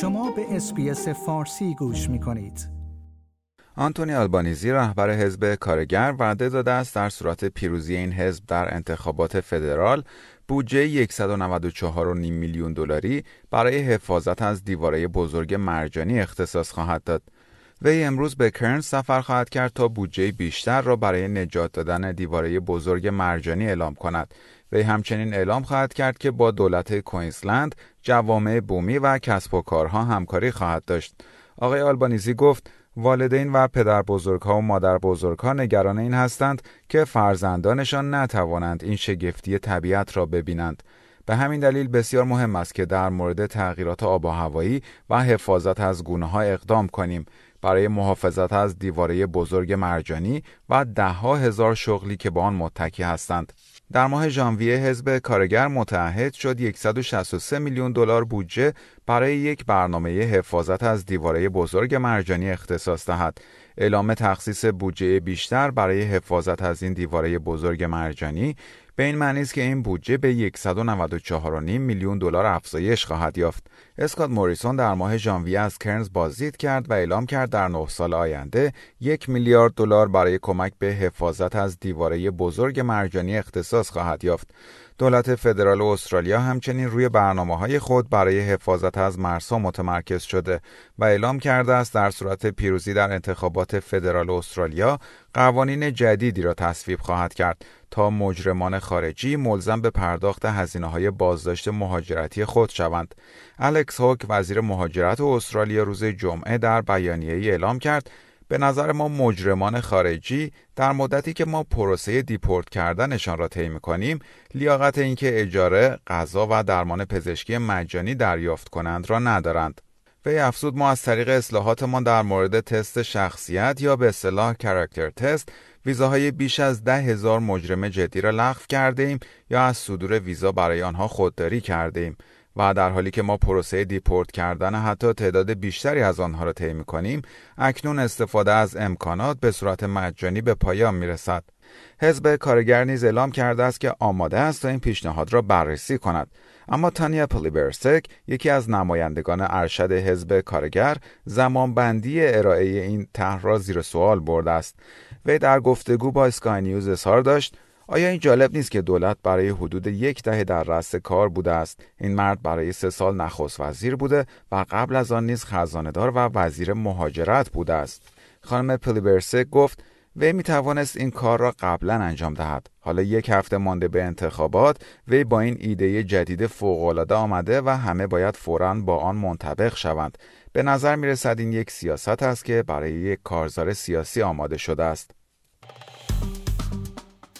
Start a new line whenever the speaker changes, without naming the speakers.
شما به SBS فارسی گوش می کنید.
آنتونی آلبانیزی رهبر حزب کارگر وعده داده است در صورت پیروزی این حزب در انتخابات فدرال بودجه 194.5 میلیون دلاری برای حفاظت از دیواره بزرگ مرجانی اختصاص خواهد داد. وی امروز به کرنز سفر خواهد کرد تا بودجه بیشتر را برای نجات دادن دیواره بزرگ مرجانی اعلام کند. وی همچنین اعلام خواهد کرد که با دولت کوینزلند، جوامع بومی و کسب و کارها همکاری خواهد داشت. آقای آلبانیزی گفت والدین و پدر بزرگها و مادر بزرگها نگران این هستند که فرزندانشان نتوانند این شگفتی طبیعت را ببینند. به همین دلیل بسیار مهم است که در مورد تغییرات آب و هوایی و حفاظت از گونه ها اقدام کنیم برای محافظت از دیواره بزرگ مرجانی و دهها هزار شغلی که با آن متکی هستند. در ماه ژانویه حزب کارگر متعهد شد 163 میلیون دلار بودجه برای یک برنامه حفاظت از دیواره بزرگ مرجانی اختصاص دهد. اعلام تخصیص بودجه بیشتر برای حفاظت از این دیواره بزرگ مرجانی به این معنی است که این بودجه به 194.5 میلیون دلار افزایش خواهد یافت. اسکات موریسون در ماه ژانویه از کرنز بازدید کرد و اعلام کرد در نه سال آینده یک میلیارد دلار برای کمک به حفاظت از دیواره بزرگ مرجانی اختصاص خواهد یافت. دولت فدرال استرالیا همچنین روی برنامه های خود برای حفاظت از مرزها متمرکز شده و اعلام کرده است در صورت پیروزی در انتخابات فدرال استرالیا قوانین جدیدی را تصویب خواهد کرد تا مجرمان خارجی ملزم به پرداخت هزینه های بازداشت مهاجرتی خود شوند. الکس هوک وزیر مهاجرت استرالیا روز جمعه در بیانیه ای اعلام کرد به نظر ما مجرمان خارجی در مدتی که ما پروسه دیپورت کردنشان را طی کنیم لیاقت اینکه اجاره، غذا و درمان پزشکی مجانی دریافت کنند را ندارند. وی افزود ما از طریق اصلاحاتمان در مورد تست شخصیت یا به اصطلاح character test ویزاهای بیش از ده هزار مجرم جدی را لغو کرده ایم یا از صدور ویزا برای آنها خودداری کرده ایم و در حالی که ما پروسه دیپورت کردن حتی تعداد بیشتری از آنها را طی کنیم اکنون استفاده از امکانات به صورت مجانی به پایان می رسد. حزب کارگر نیز اعلام کرده است که آماده است تا این پیشنهاد را بررسی کند اما تانیا پلیبرسک یکی از نمایندگان ارشد حزب کارگر زمانبندی ارائه این طرح را زیر سوال برده است وی در گفتگو با اسکای نیوز اظهار داشت آیا این جالب نیست که دولت برای حدود یک دهه در رأس کار بوده است؟ این مرد برای سه سال نخست وزیر بوده و قبل از آن نیز خزانهدار و وزیر مهاجرت بوده است. خانم پلیبرسک گفت وی می توانست این کار را قبلا انجام دهد. حالا یک هفته مانده به انتخابات وی با این ایده جدید فوقالعاده آمده و همه باید فورا با آن منطبق شوند. به نظر می رسد این یک سیاست است که برای یک کارزار سیاسی آماده شده است.